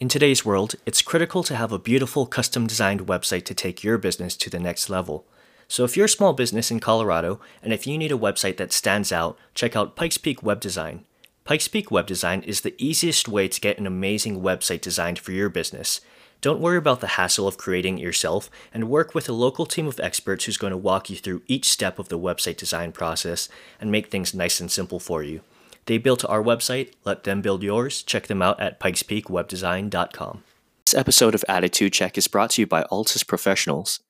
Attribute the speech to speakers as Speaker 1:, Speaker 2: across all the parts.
Speaker 1: In today's world, it's critical to have a beautiful custom designed website to take your business to the next level. So if you're a small business in Colorado and if you need a website that stands out, check out Pikes Peak Web Design. Pikes Peak Web Design is the easiest way to get an amazing website designed for your business. Don't worry about the hassle of creating it yourself and work with a local team of experts who's going to walk you through each step of the website design process and make things nice and simple for you. They built our website, let them build yours. Check them out at pikespeakwebdesign.com. This episode of Attitude Check is brought to you by Altus Professionals.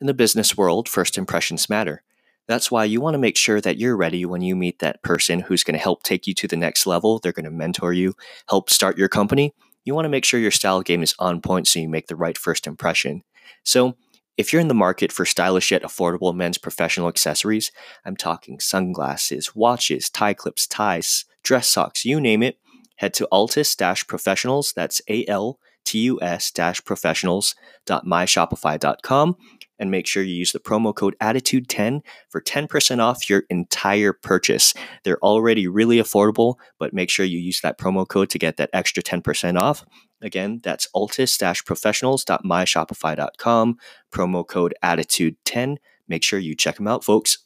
Speaker 1: In the business world, first impressions matter. That's why you want to make sure that you're ready when you meet that person who's going to help take you to the next level. They're going to mentor you, help start your company. You want to make sure your style game is on point so you make the right first impression. So, if you're in the market for stylish yet affordable men's professional accessories, I'm talking sunglasses, watches, tie clips, ties, dress socks, you name it, head to altus professionals, that's A L T U S professionals.myshopify.com and make sure you use the promo code attitude10 for 10% off your entire purchase. They're already really affordable, but make sure you use that promo code to get that extra 10% off. Again, that's altus-professionals.myshopify.com, promo code attitude10. Make sure you check them out, folks.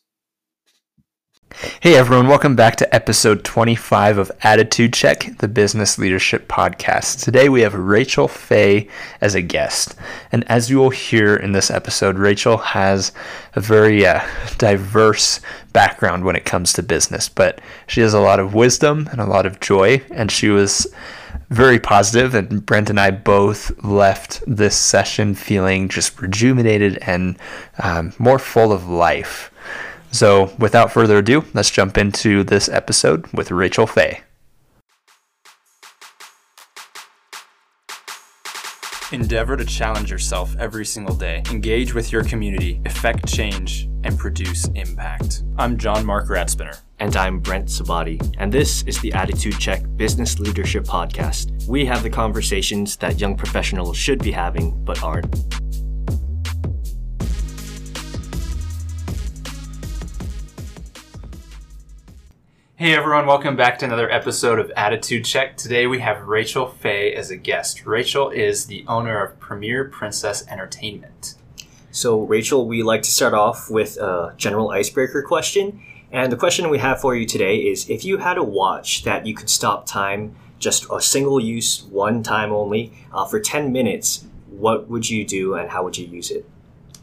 Speaker 2: Hey everyone, welcome back to episode 25 of Attitude Check, the business leadership podcast. Today we have Rachel Fay as a guest. And as you will hear in this episode, Rachel has a very uh, diverse background when it comes to business, but she has a lot of wisdom and a lot of joy, and she was very positive and Brent and I both left this session feeling just rejuvenated and um, more full of life. So, without further ado, let's jump into this episode with Rachel Fay. Endeavor to challenge yourself every single day, engage with your community, effect change, and produce impact. I'm John Mark Ratzspinner.
Speaker 1: And I'm Brent Sabati, and this is the Attitude Check Business Leadership Podcast. We have the conversations that young professionals should be having but aren't.
Speaker 2: Hey everyone, welcome back to another episode of Attitude Check. Today we have Rachel Fay as a guest. Rachel is the owner of Premier Princess Entertainment.
Speaker 1: So, Rachel, we like to start off with a general icebreaker question. And the question we have for you today is if you had a watch that you could stop time, just a single use, one time only, uh, for 10 minutes, what would you do and how would you use it?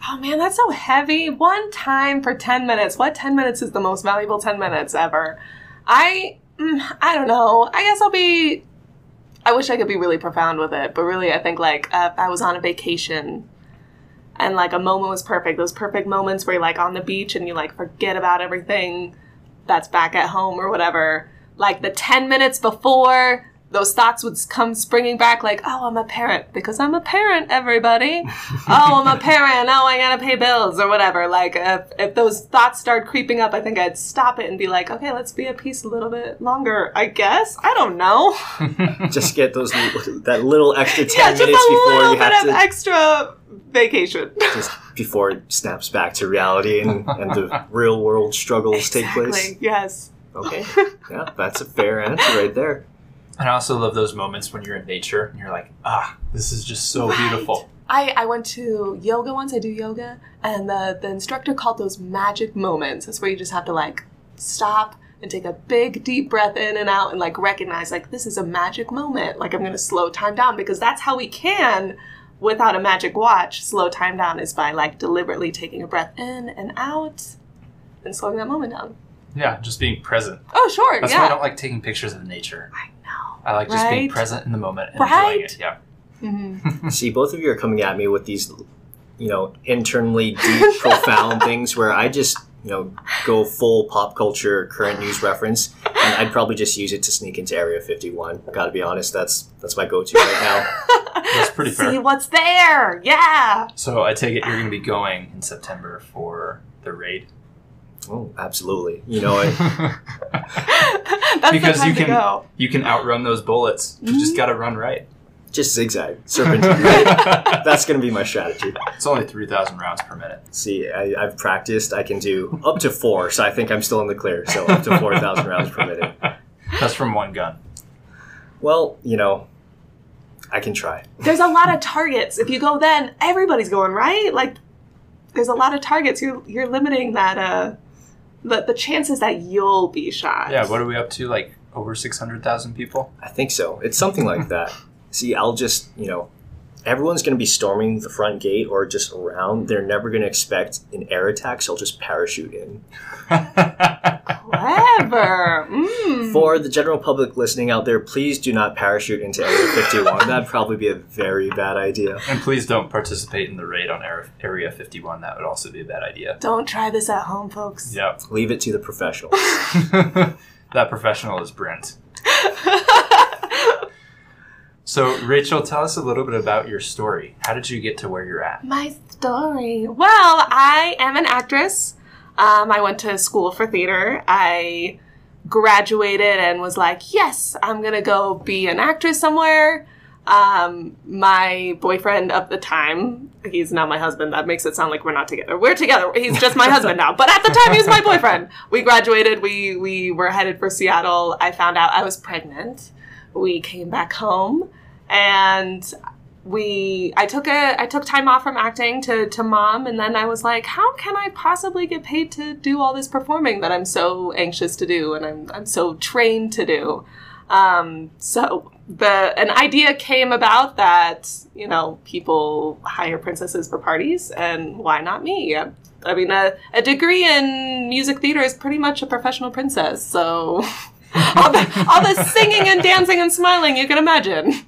Speaker 3: Oh man, that's so heavy. One time for 10 minutes. What 10 minutes is the most valuable 10 minutes ever? I mm, I don't know. I guess I'll be. I wish I could be really profound with it, but really, I think like uh, I was on a vacation, and like a moment was perfect. Those perfect moments where you're like on the beach and you like forget about everything that's back at home or whatever. Like the ten minutes before those thoughts would come springing back like, oh, I'm a parent because I'm a parent, everybody. oh, I'm a parent. Oh, I gotta pay bills or whatever. Like, if, if those thoughts start creeping up, I think I'd stop it and be like, okay, let's be at peace a little bit longer. I guess. I don't know.
Speaker 1: just get those that little extra ten yeah, minutes before you have to
Speaker 3: extra vacation.
Speaker 1: just before it snaps back to reality and, and the real world struggles
Speaker 3: exactly.
Speaker 1: take place.
Speaker 3: Yes.
Speaker 1: Okay. Yeah, that's a fair answer right there.
Speaker 2: And I also love those moments when you're in nature and you're like, ah, this is just so right. beautiful.
Speaker 3: I, I went to yoga once, I do yoga, and the, the instructor called those magic moments. That's where you just have to like stop and take a big deep breath in and out and like recognize like this is a magic moment. Like I'm gonna slow time down because that's how we can without a magic watch slow time down is by like deliberately taking a breath in and out and slowing that moment down.
Speaker 2: Yeah, just being present.
Speaker 3: Oh sure.
Speaker 2: That's
Speaker 3: yeah.
Speaker 2: why I don't like taking pictures of nature.
Speaker 3: I know.
Speaker 2: I like just
Speaker 3: right?
Speaker 2: being present in the moment and
Speaker 3: right?
Speaker 2: enjoying it. Yeah.
Speaker 3: Mm-hmm.
Speaker 1: See, both of you are coming at me with these, you know, internally deep, profound things where I just, you know, go full pop culture, current news reference, and I'd probably just use it to sneak into Area 51. Gotta be honest, that's that's my go-to right now.
Speaker 2: That's pretty fair.
Speaker 3: See what's there. Yeah.
Speaker 2: So I take it you're going to be going in September for the raid.
Speaker 1: Oh, absolutely. You know, I,
Speaker 3: That's
Speaker 2: because you can you can outrun those bullets. You just got to run right.
Speaker 1: just zigzag, serpentine. right? That's gonna be my strategy.
Speaker 2: It's only three thousand rounds per minute.
Speaker 1: See, I, I've practiced. I can do up to four, so I think I'm still in the clear. So up to four thousand rounds per minute.
Speaker 2: That's from one gun.
Speaker 1: Well, you know, I can try.
Speaker 3: there's a lot of targets. If you go then, everybody's going, right? Like there's a lot of targets. You're you're limiting that uh the, the chances that you'll be shot.
Speaker 2: Yeah, what are we up to? Like over 600,000 people?
Speaker 1: I think so. It's something like that. See, I'll just, you know, everyone's going to be storming the front gate or just around. They're never going to expect an air attack, so I'll just parachute in.
Speaker 3: Clever. Mm.
Speaker 1: For the general public listening out there, please do not parachute into Area 51. That'd probably be a very bad idea.
Speaker 2: and please don't participate in the raid on Area- Area 51. That would also be a bad idea.
Speaker 3: Don't try this at home, folks.
Speaker 2: Yep.
Speaker 1: Leave it to the professionals.
Speaker 2: that professional is Brent. So, Rachel, tell us a little bit about your story. How did you get to where you're at?
Speaker 3: My story. Well, I am an actress. Um, I went to school for theater. I graduated and was like, yes, I'm gonna go be an actress somewhere. Um, my boyfriend of the time, he's now my husband. That makes it sound like we're not together. We're together. He's just my husband now. But at the time, he was my boyfriend. We graduated. We we were headed for Seattle. I found out I was pregnant. We came back home, and we I took a I took time off from acting to to mom and then I was like how can I possibly get paid to do all this performing that I'm so anxious to do and I'm I'm so trained to do? Um, so the an idea came about that you know people hire princesses for parties and why not me? I, mean a, a degree in music theater is pretty much a professional princess so all the all the singing and dancing and smiling you can imagine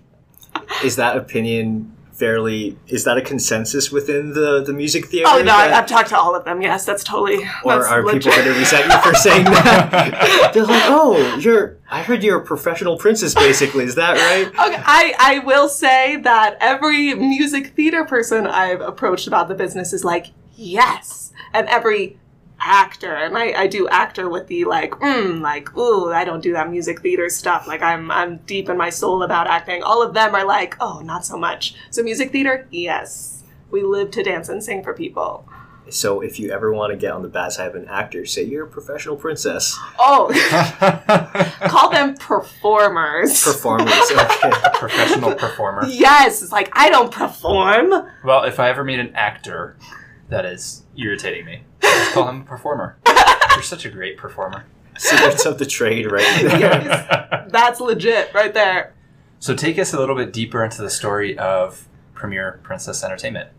Speaker 1: is that opinion fairly is that a consensus within the the music theater
Speaker 3: Oh no,
Speaker 1: that-
Speaker 3: I've talked to all of them. Yes, that's totally.
Speaker 1: or
Speaker 3: that's
Speaker 1: are
Speaker 3: legit.
Speaker 1: people going to resent you for saying that they're like oh you're i heard you're a professional princess basically is that right
Speaker 3: Okay, I, I will say that every music theater person I've approached about the business is like, yes. And every actor, and I, I do actor with the like, mm, like, ooh, I don't do that music theater stuff. Like I'm I'm deep in my soul about acting. All of them are like, oh, not so much. So music theater, yes. We live to dance and sing for people.
Speaker 1: so if you ever want to get on the bad side of an actor say you're a professional princess
Speaker 3: Oh, call them performers.
Speaker 1: performers okay
Speaker 2: Professional performer.
Speaker 3: Yes, it's like I don't perform.
Speaker 2: Well, if I ever meet an actor that is irritating me, I'll just call him a performer. You're such a great performer.
Speaker 1: secrets of the trade right there
Speaker 3: Yes. That's legit right there.
Speaker 2: So take us a little bit deeper into the story of Premier Princess Entertainment.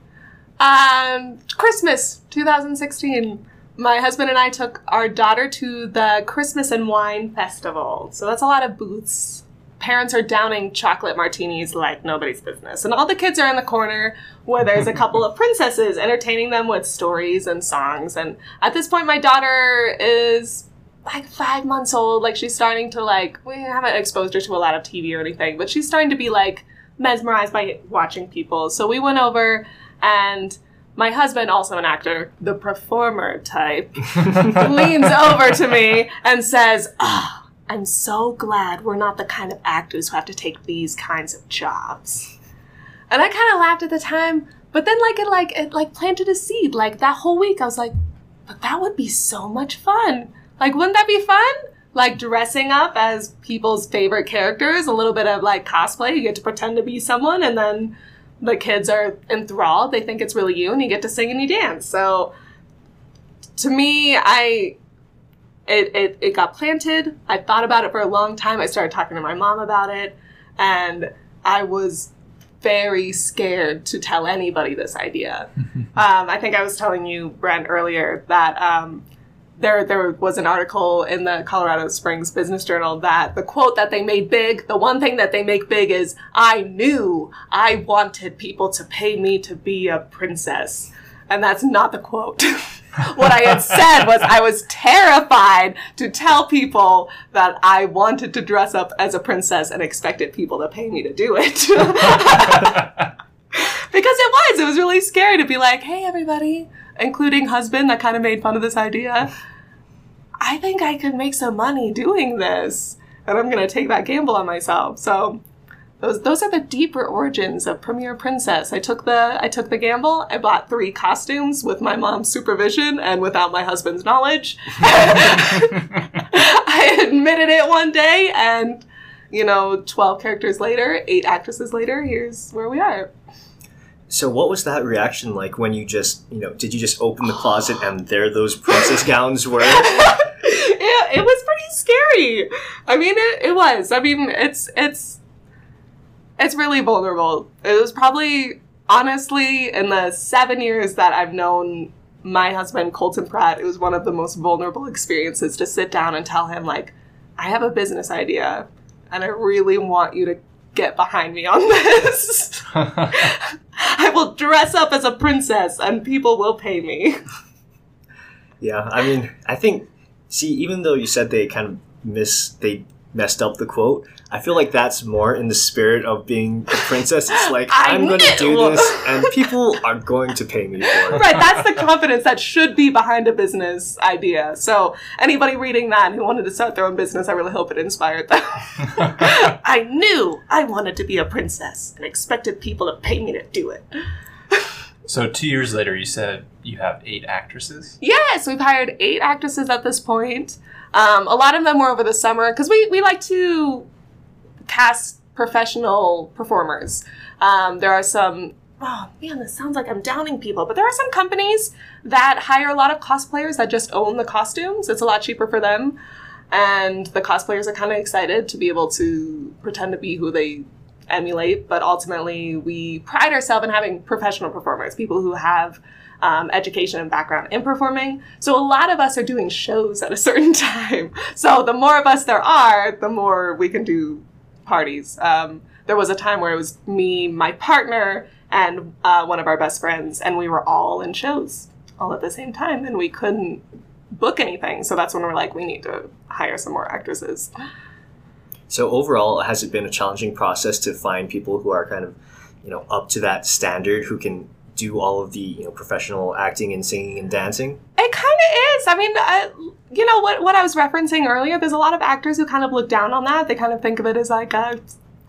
Speaker 3: Um, Christmas 2016. My husband and I took our daughter to the Christmas and Wine Festival. So that's a lot of booths. Parents are downing chocolate martinis like nobody's business. And all the kids are in the corner where there's a couple of princesses entertaining them with stories and songs. And at this point, my daughter is like five months old. Like she's starting to like, we haven't exposed her to a lot of TV or anything, but she's starting to be like mesmerized by watching people. So we went over and my husband, also an actor, the performer type, leans over to me and says, Ah, I'm so glad we're not the kind of actors who have to take these kinds of jobs. And I kind of laughed at the time, but then like it like it like planted a seed. Like that whole week I was like, but that would be so much fun. Like wouldn't that be fun? Like dressing up as people's favorite characters, a little bit of like cosplay. You get to pretend to be someone and then the kids are enthralled. They think it's really you and you get to sing and you dance. So to me, I it, it, it got planted. I thought about it for a long time. I started talking to my mom about it, and I was very scared to tell anybody this idea. um, I think I was telling you, Brent, earlier that um, there there was an article in the Colorado Springs Business Journal that the quote that they made big, the one thing that they make big is, "I knew I wanted people to pay me to be a princess," and that's not the quote. what I had said was I was terrified to tell people that I wanted to dress up as a princess and expected people to pay me to do it. because it was. It was really scary to be like, hey, everybody, including husband that kind of made fun of this idea. I think I could make some money doing this. And I'm going to take that gamble on myself. So those those are the deeper origins of Premier Princess. I took the I took the gamble. I bought three costumes with my mom's supervision and without my husband's knowledge. I admitted it one day and you know, 12 characters later, eight actresses later, here's where we are.
Speaker 1: So, what was that reaction like when you just, you know, did you just open the closet and there those princess gowns were?
Speaker 3: it, it was pretty scary. I mean, it, it was. I mean, it's it's it's really vulnerable. It was probably honestly in the seven years that I've known my husband Colton Pratt, it was one of the most vulnerable experiences to sit down and tell him like, I have a business idea, and I really want you to get behind me on this. I will dress up as a princess and people will pay me.
Speaker 1: Yeah, I mean, I think, see, even though you said they kind of miss, they messed up the quote, I feel like that's more in the spirit of being a princess. It's like,
Speaker 3: I
Speaker 1: I'm going to do this and people are going to pay me for it.
Speaker 3: right, that's the confidence that should be behind a business idea. So, anybody reading that who wanted to start their own business, I really hope it inspired them. I knew I wanted to be a princess and expected people to pay me to do it.
Speaker 2: So two years later, you said you have eight actresses.
Speaker 3: Yes, we've hired eight actresses at this point. Um, a lot of them were over the summer because we, we like to cast professional performers. Um, there are some, oh man, this sounds like I'm downing people, but there are some companies that hire a lot of cosplayers that just own the costumes. It's a lot cheaper for them. And the cosplayers are kind of excited to be able to pretend to be who they emulate, but ultimately we pride ourselves in having professional performers, people who have um, education and background in performing. So a lot of us are doing shows at a certain time. So the more of us there are, the more we can do parties. Um, there was a time where it was me, my partner, and uh, one of our best friends, and we were all in shows all at the same time, and we couldn't book anything. So that's when we're like, we need to hire some more actresses.
Speaker 1: So overall, has it been a challenging process to find people who are kind of, you know, up to that standard who can do all of the you know professional acting and singing and dancing?
Speaker 3: It kind of is. I mean, I, you know what what I was referencing earlier. There's a lot of actors who kind of look down on that. They kind of think of it as like a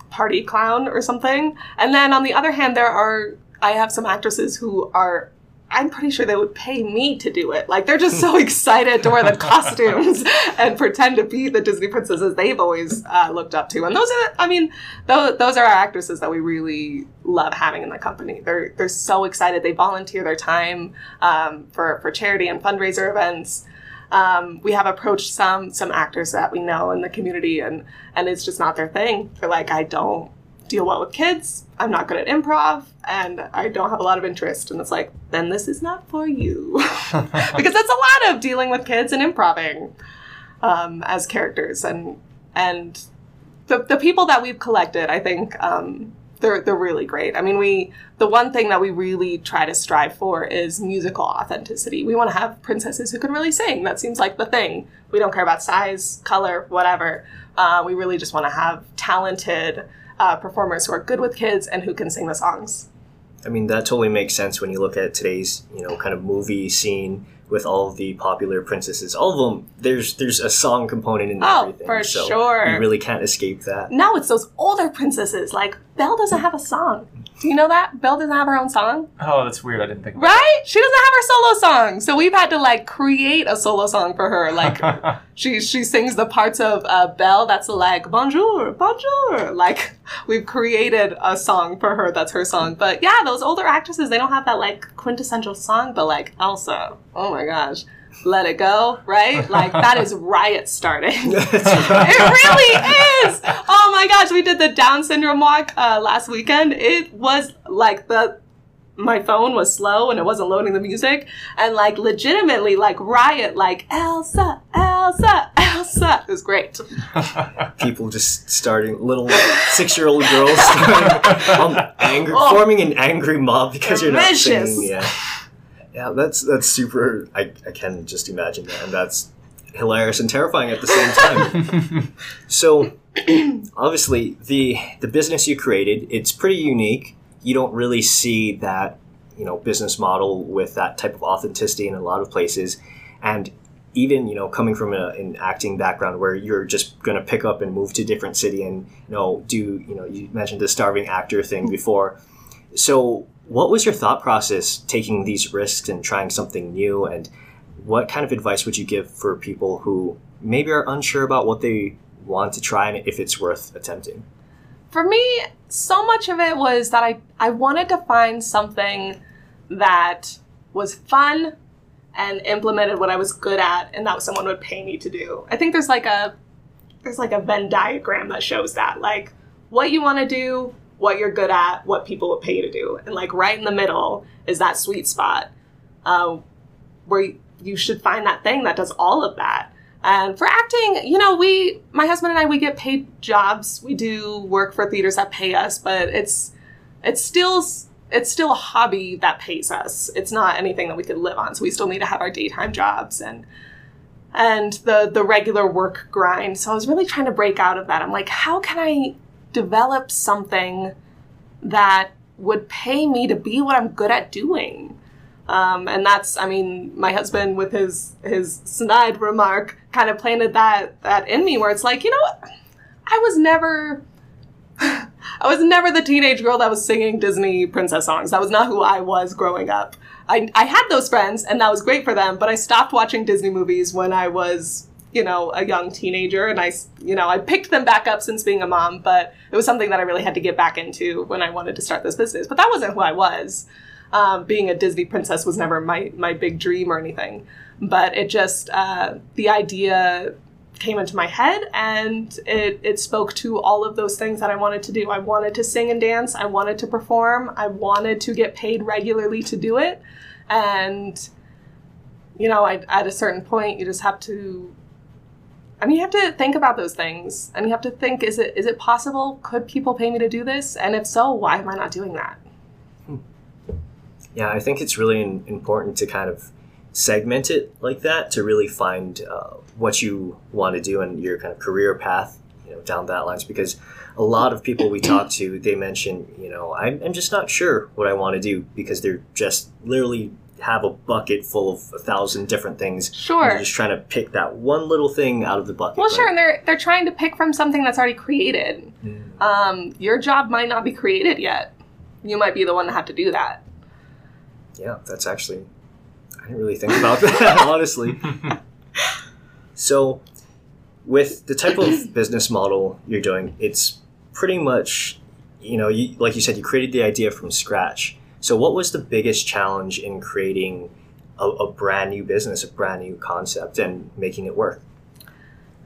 Speaker 3: party clown or something. And then on the other hand, there are I have some actresses who are. I'm pretty sure they would pay me to do it. Like they're just so excited to wear the costumes and pretend to be the Disney princesses they've always uh, looked up to. And those are, I mean, those, those are our actresses that we really love having in the company. They're they're so excited. They volunteer their time um, for for charity and fundraiser events. Um, we have approached some some actors that we know in the community, and and it's just not their thing. They're like, I don't deal well with kids. I'm not good at improv, and I don't have a lot of interest. And it's like, then this is not for you, because that's a lot of dealing with kids and improving um, as characters, and and the the people that we've collected, I think. Um, they're, they're really great. I mean, we the one thing that we really try to strive for is musical authenticity. We want to have princesses who can really sing. That seems like the thing. We don't care about size, color, whatever. Uh, we really just want to have talented uh, performers who are good with kids and who can sing the songs.
Speaker 1: I mean, that totally makes sense when you look at today's, you know, kind of movie scene with all the popular princesses. All of them, there's there's a song component in
Speaker 3: Oh,
Speaker 1: everything.
Speaker 3: for
Speaker 1: so
Speaker 3: sure.
Speaker 1: You really can't escape that.
Speaker 3: Now it's those older princesses. Like Belle doesn't have a song. Do you know that Belle doesn't have her own song?
Speaker 2: Oh, that's weird. I didn't think. About
Speaker 3: Right? She doesn't have her solo song. So we've had to like create a solo song for her. Like she she sings the parts of uh, Belle that's like bonjour, bonjour. Like we've created a song for her that's her song. But yeah, those older actresses they don't have that like quintessential song. But like Elsa, oh my gosh. Let it go, right? Like that is riot starting. it really is. Oh my gosh, we did the Down syndrome walk uh, last weekend. It was like the my phone was slow and it wasn't loading the music and like legitimately like riot like Elsa, Elsa, Elsa. It was great.
Speaker 1: People just starting little six year old girls starting um, angry,
Speaker 3: Oh.
Speaker 1: forming an angry mob because you're not
Speaker 3: Vicious.
Speaker 1: singing. Yeah, yeah, that's that's super. I I can just imagine that, and that's hilarious and terrifying at the same time. so obviously the the business you created it's pretty unique you don't really see that you know business model with that type of authenticity in a lot of places and even you know coming from a, an acting background where you're just going to pick up and move to a different city and you know do you know you mentioned the starving actor thing before so what was your thought process taking these risks and trying something new and what kind of advice would you give for people who maybe are unsure about what they want to try and if it's worth attempting?
Speaker 3: For me, so much of it was that I, I wanted to find something that was fun and implemented what I was good at and that someone would pay me to do. I think there's like a there's like a Venn diagram that shows that. Like what you want to do, what you're good at, what people will pay you to do. And like right in the middle is that sweet spot uh, where you should find that thing that does all of that. And for acting, you know, we, my husband and I, we get paid jobs. We do work for theaters that pay us, but it's, it's still, it's still a hobby that pays us. It's not anything that we could live on. So we still need to have our daytime jobs and, and the, the regular work grind. So I was really trying to break out of that. I'm like, how can I develop something that would pay me to be what I'm good at doing? Um, and that's, I mean, my husband with his his snide remark kind of planted that that in me, where it's like, you know, what? I was never, I was never the teenage girl that was singing Disney princess songs. That was not who I was growing up. I I had those friends, and that was great for them. But I stopped watching Disney movies when I was you know a young teenager and i you know i picked them back up since being a mom but it was something that i really had to get back into when i wanted to start this business but that wasn't who i was um, being a Disney princess was never my my big dream or anything, but it just uh, the idea came into my head and it, it spoke to all of those things that I wanted to do. I wanted to sing and dance. I wanted to perform. I wanted to get paid regularly to do it. And, you know, I, at a certain point, you just have to, Mean, you have to think about those things and you have to think, is it, is it possible? Could people pay me to do this? And if so, why am I not doing that?
Speaker 1: Yeah, I think it's really important to kind of segment it like that to really find uh, what you want to do and your kind of career path, you know, down that lines. Because a lot of people we talk to, they mention, you know, I'm, I'm just not sure what I want to do because they're just literally have a bucket full of a thousand different things.
Speaker 3: Sure.
Speaker 1: They're just trying to pick that one little thing out of the bucket.
Speaker 3: Well, right? sure, and they're they're trying to pick from something that's already created. Mm. Um, your job might not be created yet. You might be the one to have to do that
Speaker 1: yeah, that's actually I didn't really think about that honestly. so, with the type of business model you're doing, it's pretty much you know, you, like you said, you created the idea from scratch. So, what was the biggest challenge in creating a, a brand new business, a brand new concept, and making it work?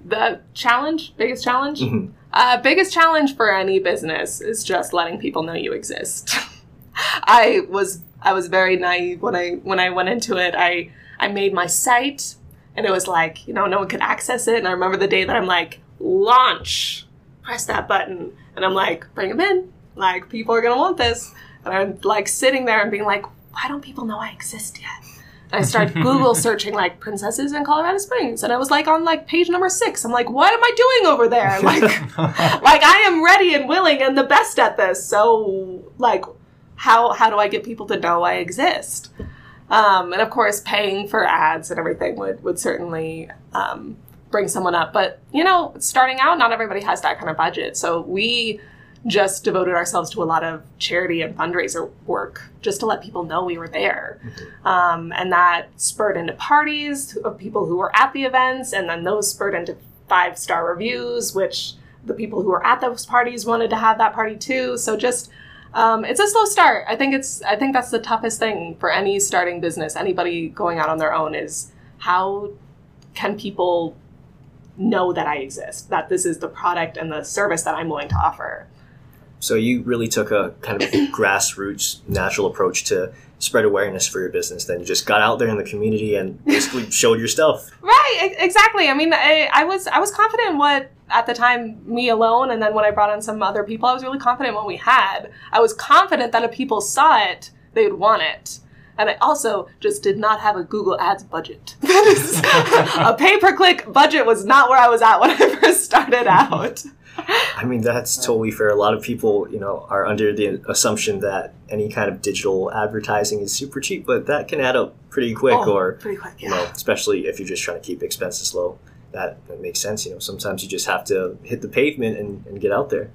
Speaker 3: The challenge, biggest challenge, mm-hmm. uh, biggest challenge for any business is just letting people know you exist. I was I was very naive when I when I went into it. I I made my site and it was like, you know, no one could access it. And I remember the day that I'm like, launch, press that button. And I'm like, bring them in. Like, people are going to want this. And I'm like sitting there and being like, why don't people know I exist yet? And I start Google searching like princesses in Colorado Springs. And I was like on like page number six. I'm like, what am I doing over there? Like, like I am ready and willing and the best at this. So like, how how do I get people to know I exist? Um, and of course, paying for ads and everything would would certainly um, bring someone up. But you know, starting out, not everybody has that kind of budget. So we just devoted ourselves to a lot of charity and fundraiser work just to let people know we were there. Mm-hmm. Um, and that spurred into parties of people who were at the events, and then those spurred into five star reviews, which the people who were at those parties wanted to have that party too. So just um, it's a slow start. I think it's I think that's the toughest thing for any starting business, anybody going out on their own is how can people know that I exist, that this is the product and the service that I'm willing to offer.
Speaker 1: So you really took a kind of grassroots natural approach to spread awareness for your business. Then you just got out there in the community and basically showed your stuff.
Speaker 3: Right, exactly. I mean, I, I was I was confident in what at the time me alone and then when i brought on some other people i was really confident in what we had i was confident that if people saw it they would want it and i also just did not have a google ads budget that is a pay-per-click budget was not where i was at when i first started out
Speaker 1: I mean, that's totally fair. A lot of people, you know, are under the assumption that any kind of digital advertising is super cheap, but that can add up pretty quick,
Speaker 3: oh,
Speaker 1: or
Speaker 3: pretty quick,
Speaker 1: yeah. you know, especially if you're just trying to keep expenses low that, that makes sense. You know, sometimes you just have to hit the pavement and, and get out there.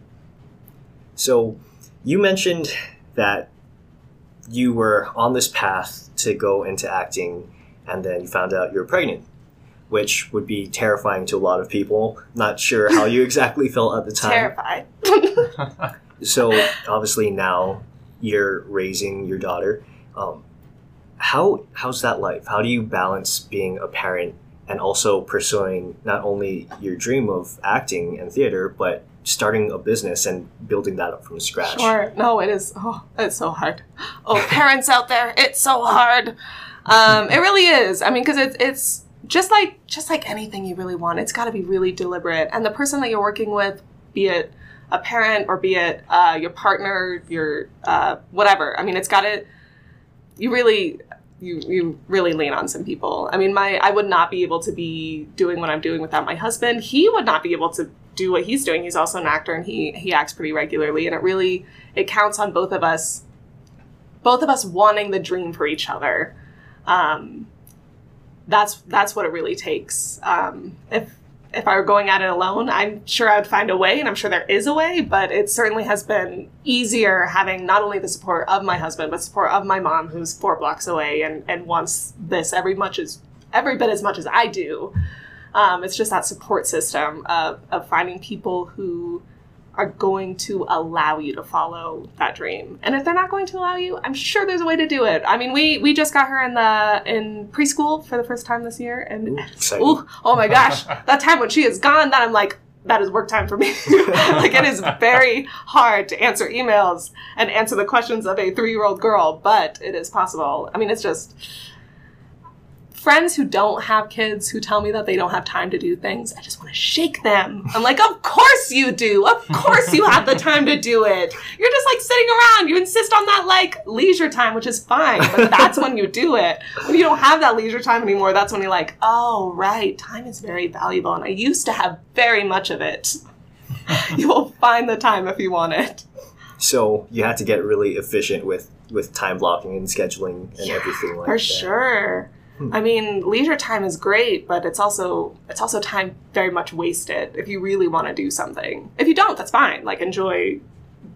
Speaker 1: So you mentioned that you were on this path to go into acting and then you found out you were pregnant. which would be terrifying to a lot of people. Not sure how you exactly felt at the time.
Speaker 3: Terrified.
Speaker 1: So obviously now you're raising your daughter. Um, how how's that life? How do you balance being a parent and also pursuing not only your dream of acting and theater, but starting a business and building that up from scratch?
Speaker 3: Sure. No, it is. Oh, it's so hard. Oh, parents out there, it's so hard. Um, it really is. I mean, because it's it's just like just like anything you really want. It's got to be really deliberate, and the person that you're working with, be it a parent or be it uh, your partner, your uh, whatever. I mean, it's got to. You really. You, you really lean on some people. I mean, my I would not be able to be doing what I'm doing without my husband. He would not be able to do what he's doing. He's also an actor and he he acts pretty regularly and it really it counts on both of us both of us wanting the dream for each other. Um, that's that's what it really takes. Um, if if I were going at it alone, I'm sure I would find a way, and I'm sure there is a way. But it certainly has been easier having not only the support of my husband, but support of my mom, who's four blocks away and and wants this every much as every bit as much as I do. Um, it's just that support system of, of finding people who are going to allow you to follow that dream. And if they're not going to allow you, I'm sure there's a way to do it. I mean, we we just got her in the in preschool for the first time this year, and
Speaker 1: Ooh,
Speaker 3: ooh, oh my gosh, that time when she is gone, that I'm like. That is work time for me. like it is very hard to answer emails and answer the questions of a three-year-old girl, but it is possible. I mean, it's just friends who don't have kids who tell me that they don't have time to do things, I just want to shake them. I'm like, of course you do. Of course you have the time to do it. You're just like sitting around. You insist on that like leisure time, which is fine, but that's when you do it. When you don't have that leisure time anymore, that's when you're like, oh, right, time is very valuable. And I used to have very much of it. you will find the time if you want it.
Speaker 1: So you had to get really efficient with with time blocking and scheduling and everything like
Speaker 3: For
Speaker 1: that.
Speaker 3: For sure. I mean, leisure time is great, but it's also it's also time very much wasted if you really want to do something. If you don't, that's fine. Like enjoy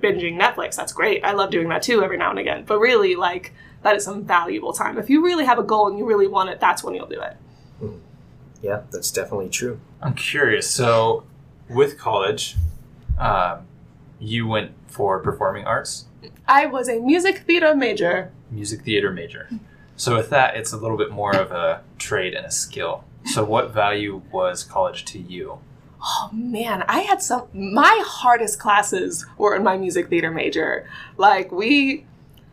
Speaker 3: binging Netflix. That's great. I love doing that too every now and again. But really, like that is some valuable time. If you really have a goal and you really want it, that's when you'll do it.
Speaker 1: Yeah, that's definitely true.
Speaker 2: I'm curious. So, with college, um, you went for performing arts,
Speaker 3: I was a music theater major.
Speaker 2: music theater major. So, with that, it's a little bit more of a trade and a skill. So, what value was college to you?
Speaker 3: Oh man, I had some. My hardest classes were in my music theater major. Like we,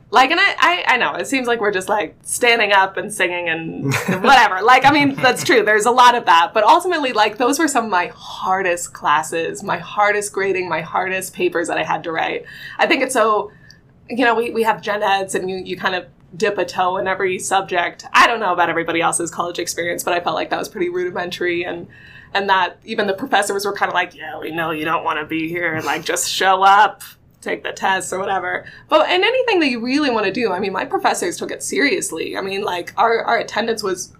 Speaker 3: like, and I, I, I know it seems like we're just like standing up and singing and whatever. like, I mean, that's true. There's a lot of that, but ultimately, like, those were some of my hardest classes, my hardest grading, my hardest papers that I had to write. I think it's so, you know, we we have gen eds and you you kind of dip a toe in every subject. I don't know about everybody else's college experience, but I felt like that was pretty rudimentary and and that even the professors were kind of like, yeah, we know you don't want to be here. And like, just show up, take the test or whatever. But and anything that you really want to do, I mean, my professors took it seriously. I mean, like our our attendance was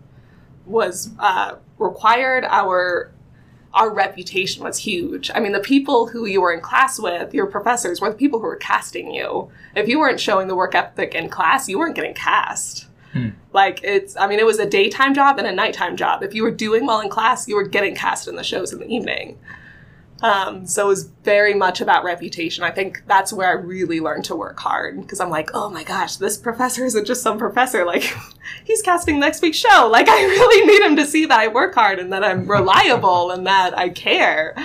Speaker 3: was uh, required. Our our reputation was huge. I mean, the people who you were in class with, your professors, were the people who were casting you. If you weren't showing the work ethic in class, you weren't getting cast. Hmm. Like it's, I mean, it was a daytime job and a nighttime job. If you were doing well in class, you were getting cast in the shows in the evening. Um, so it was very much about reputation. I think that's where I really learned to work hard because I'm like, oh my gosh, this professor isn't just some professor. Like, he's casting next week's show. Like, I really need him to see that I work hard and that I'm reliable and that I care.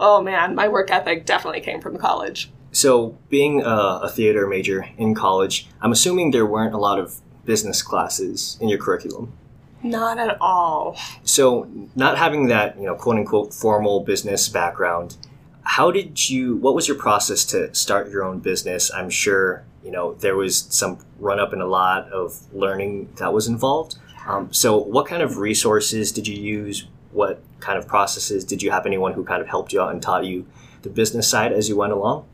Speaker 3: Oh man, my work ethic definitely came from college.
Speaker 1: So, being a, a theater major in college, I'm assuming there weren't a lot of business classes in your curriculum.
Speaker 3: Not at all.
Speaker 1: So, not having that, you know, quote unquote formal business background, how did you, what was your process to start your own business? I'm sure, you know, there was some run up and a lot of learning that was involved. Um, so, what kind of resources did you use? What kind of processes? Did you have anyone who kind of helped you out and taught you the business side as you went along?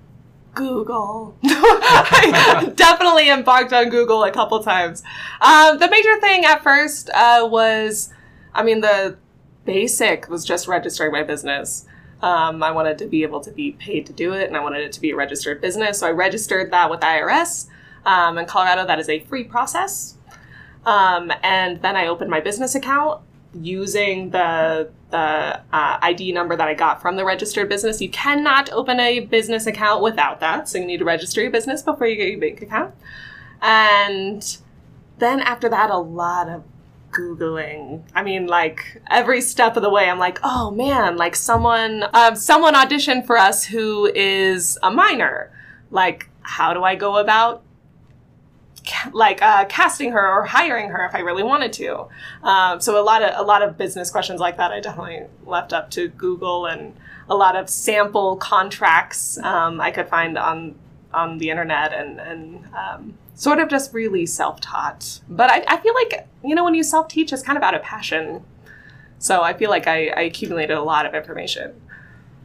Speaker 3: Google. I definitely embarked on Google a couple times. Um, the major thing at first uh, was, I mean, the basic was just registering my business. Um, I wanted to be able to be paid to do it, and I wanted it to be a registered business. So I registered that with IRS. Um, in Colorado, that is a free process. Um, and then I opened my business account. Using the the uh, ID number that I got from the registered business. You cannot open a business account without that, so you need to register your business before you get your bank account. And then after that, a lot of googling. I mean, like every step of the way, I'm like, oh man, like someone, um, someone auditioned for us who is a minor. Like, how do I go about ca- like uh, casting her or hiring her if I really wanted to? Um, so a lot of a lot of business questions like that, I definitely left up to Google and a lot of sample contracts um, I could find on on the internet and and um, sort of just really self taught. But I, I feel like you know when you self teach, it's kind of out of passion. So I feel like I, I accumulated a lot of information.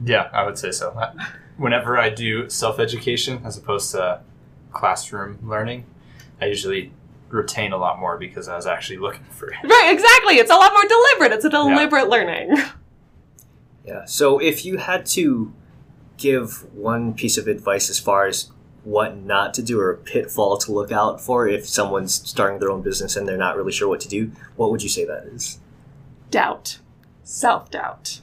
Speaker 2: Yeah, I would say so. Whenever I do self education as opposed to classroom learning, I usually retain a lot more because I was actually looking for it.
Speaker 3: Right, exactly. It's a lot more deliberate. It's a deliberate learning.
Speaker 1: Yeah. So if you had to give one piece of advice as far as what not to do or a pitfall to look out for if someone's starting their own business and they're not really sure what to do, what would you say that is?
Speaker 3: Doubt, self doubt.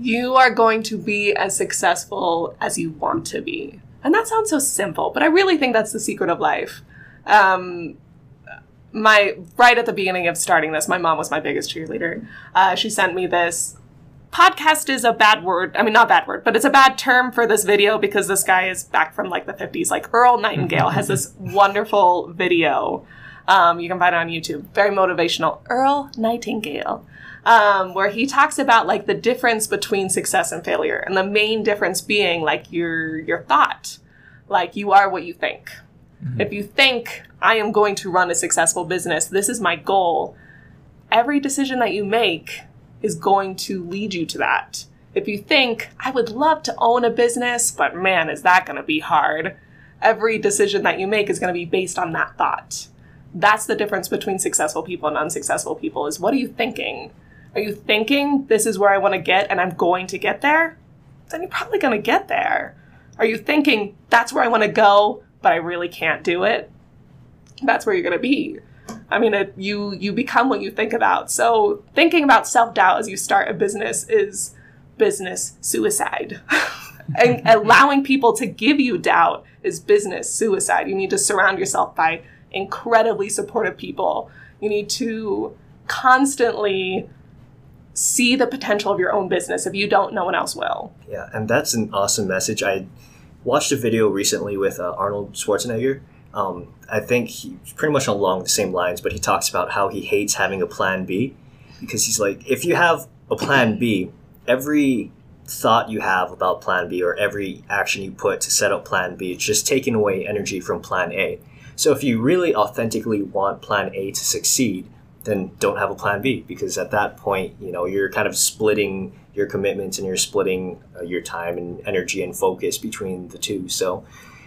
Speaker 3: You are going to be as successful as you want to be. And that sounds so simple, but I really think that's the secret of life. Um, my right at the beginning of starting this, my mom was my biggest cheerleader. Uh, she sent me this podcast is a bad word. I mean, not bad word, but it's a bad term for this video because this guy is back from like the 50s. Like Earl Nightingale has this wonderful video. Um, you can find it on YouTube. Very motivational. Earl Nightingale. Um, where he talks about like the difference between success and failure, and the main difference being like your your thought, like you are what you think. If you think I am going to run a successful business, this is my goal. Every decision that you make is going to lead you to that. If you think, I would love to own a business, but man, is that going to be hard? Every decision that you make is going to be based on that thought. That's the difference between successful people and unsuccessful people is what are you thinking? Are you thinking this is where I want to get and I'm going to get there? Then you're probably going to get there. Are you thinking that's where I want to go, but I really can't do it? That's where you're going to be. I mean, it, you you become what you think about. So thinking about self doubt as you start a business is business suicide, and allowing people to give you doubt is business suicide. You need to surround yourself by incredibly supportive people. You need to constantly see the potential of your own business. If you don't, no one else will.
Speaker 1: Yeah, and that's an awesome message. I watched a video recently with uh, Arnold Schwarzenegger. Um, I think he's pretty much along the same lines, but he talks about how he hates having a plan B because he's like, if you have a plan B, every thought you have about plan B or every action you put to set up plan B, it's just taking away energy from plan A. So if you really authentically want plan A to succeed, then don't have a plan B because at that point, you know, you're kind of splitting your commitments and you're splitting uh, your time and energy and focus between the two. So,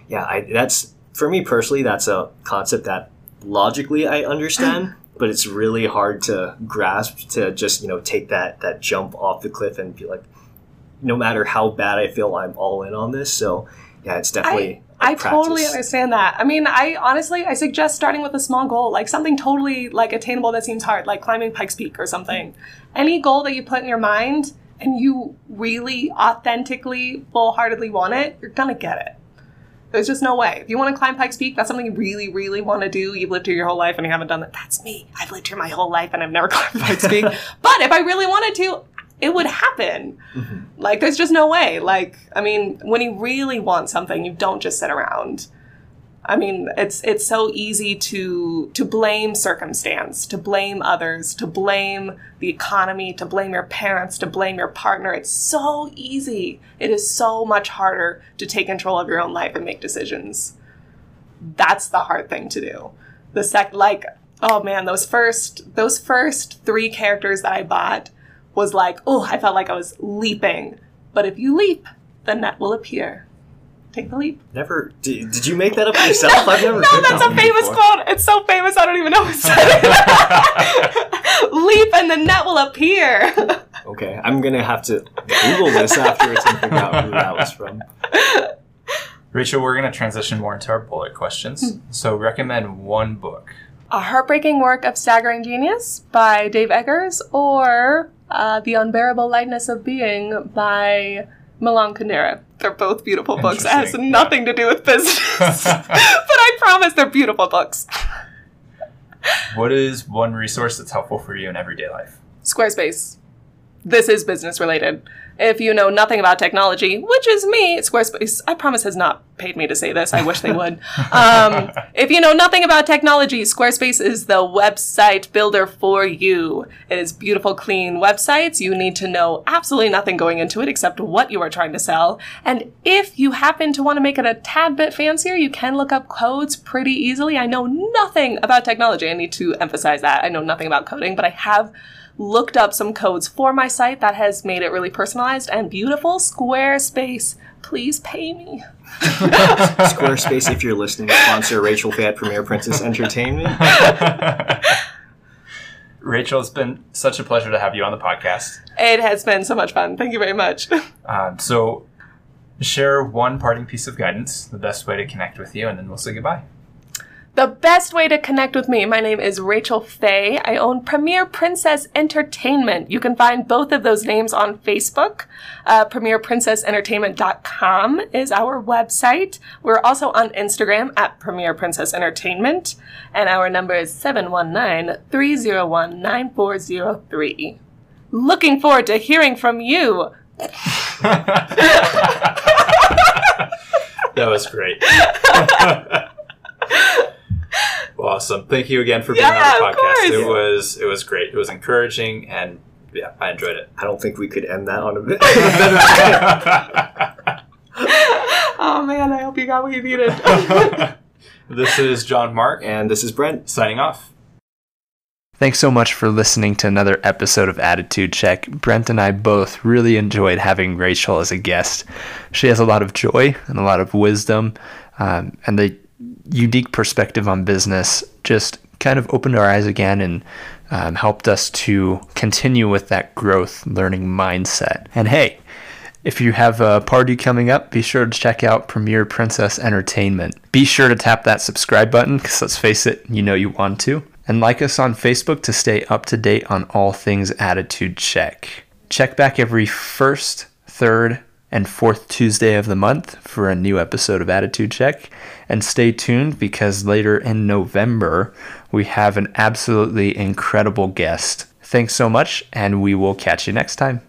Speaker 1: yeah, I, that's for me personally, that's a concept that logically I understand, but it's really hard to grasp to just you know take that that jump off the cliff and be like, no matter how bad I feel, I'm all in on this. So, yeah, it's definitely.
Speaker 3: I
Speaker 1: a
Speaker 3: totally understand that. I mean, I honestly, I suggest starting with a small goal, like something totally like attainable that seems hard, like climbing Pikes Peak or something. Any goal that you put in your mind and you really authentically, full-heartedly want it, you're gonna get it. There's just no way. If you want to climb Pikes Peak, that's something you really, really want to do. You've lived here your whole life and you haven't done that. That's me. I've lived here my whole life and I've never climbed Pikes Peak. but if I really wanted to, it would happen. Mm-hmm. Like, there's just no way. Like, I mean, when you really want something, you don't just sit around. I mean, it's it's so easy to to blame circumstance, to blame others, to blame the economy, to blame your parents, to blame your partner. It's so easy. It is so much harder to take control of your own life and make decisions. That's the hard thing to do. The sec like oh man, those first those first 3 characters that I bought was like, "Oh, I felt like I was leaping." But if you leap, the net will appear. Take the leap.
Speaker 1: Never. Did, did you make that up yourself? I've never
Speaker 3: No, that's
Speaker 1: that
Speaker 3: a famous
Speaker 1: before.
Speaker 3: quote. It's so famous, I don't even know who said it. Leap and the net will appear.
Speaker 1: Okay, I'm gonna have to Google this afterwards and figure out who that was from.
Speaker 2: Rachel, we're going to transition more into our bullet questions. Hmm. So, recommend one book
Speaker 3: A Heartbreaking Work of Staggering Genius by Dave Eggers or uh, The Unbearable Lightness of Being by Milan Kundera. They're both beautiful books. It has nothing to do with business. but I promise they're beautiful books.
Speaker 2: What is one resource that's helpful for you in everyday life?
Speaker 3: Squarespace. This is business related. If you know nothing about technology, which is me, Squarespace, I promise has not paid me to say this. I wish they would. Um, if you know nothing about technology, Squarespace is the website builder for you. It is beautiful, clean websites. You need to know absolutely nothing going into it except what you are trying to sell. And if you happen to want to make it a tad bit fancier, you can look up codes pretty easily. I know nothing about technology. I need to emphasize that. I know nothing about coding, but I have looked up some codes for my site that has made it really personalized and beautiful. Squarespace, please pay me.
Speaker 1: Squarespace, if you're listening, sponsor Rachel Fay at Premier Princess Entertainment.
Speaker 2: Rachel, it's been such a pleasure to have you on the podcast.
Speaker 3: It has been so much fun. Thank you very much.
Speaker 2: Um, so, share one parting piece of guidance, the best way to connect with you, and then we'll say goodbye.
Speaker 3: The best way to connect with me, my name is Rachel Fay. I own Premier Princess Entertainment. You can find both of those names on Facebook. Uh, PremierPrincessEntertainment.com is our website. We're also on Instagram at Premier Princess Entertainment. And our number is 719-301-9403. Looking forward to hearing from you.
Speaker 2: That was great. awesome. Thank you again for being
Speaker 3: Yeah,
Speaker 2: on the podcast.
Speaker 3: course.
Speaker 2: It was it was great. It was encouraging and yeah, I enjoyed it.
Speaker 1: I don't think we could end that on a bit.
Speaker 3: Oh man, I hope you got what you needed.
Speaker 2: this is John Mark
Speaker 1: and this is Brent.
Speaker 2: signing off.
Speaker 4: Thanks so much for listening to another episode of Attitude Check. Brent and I both really enjoyed having Rachel as a guest. She has a lot of joy and a lot of wisdom, um, and the unique perspective on business just kind of opened our eyes again and um, helped us to continue with that growth learning mindset. And hey, if you have a party coming up, be sure to check out Premier Princess Entertainment. Be sure to tap that subscribe button because let's face it, you know you want to. And like us on Facebook to stay up to date on all things Attitude Check. Check back every first, third, and fourth Tuesday of the month for a new episode of Attitude Check. And stay tuned because later in November, we have an absolutely incredible guest. Thanks so much, and we will catch you next time.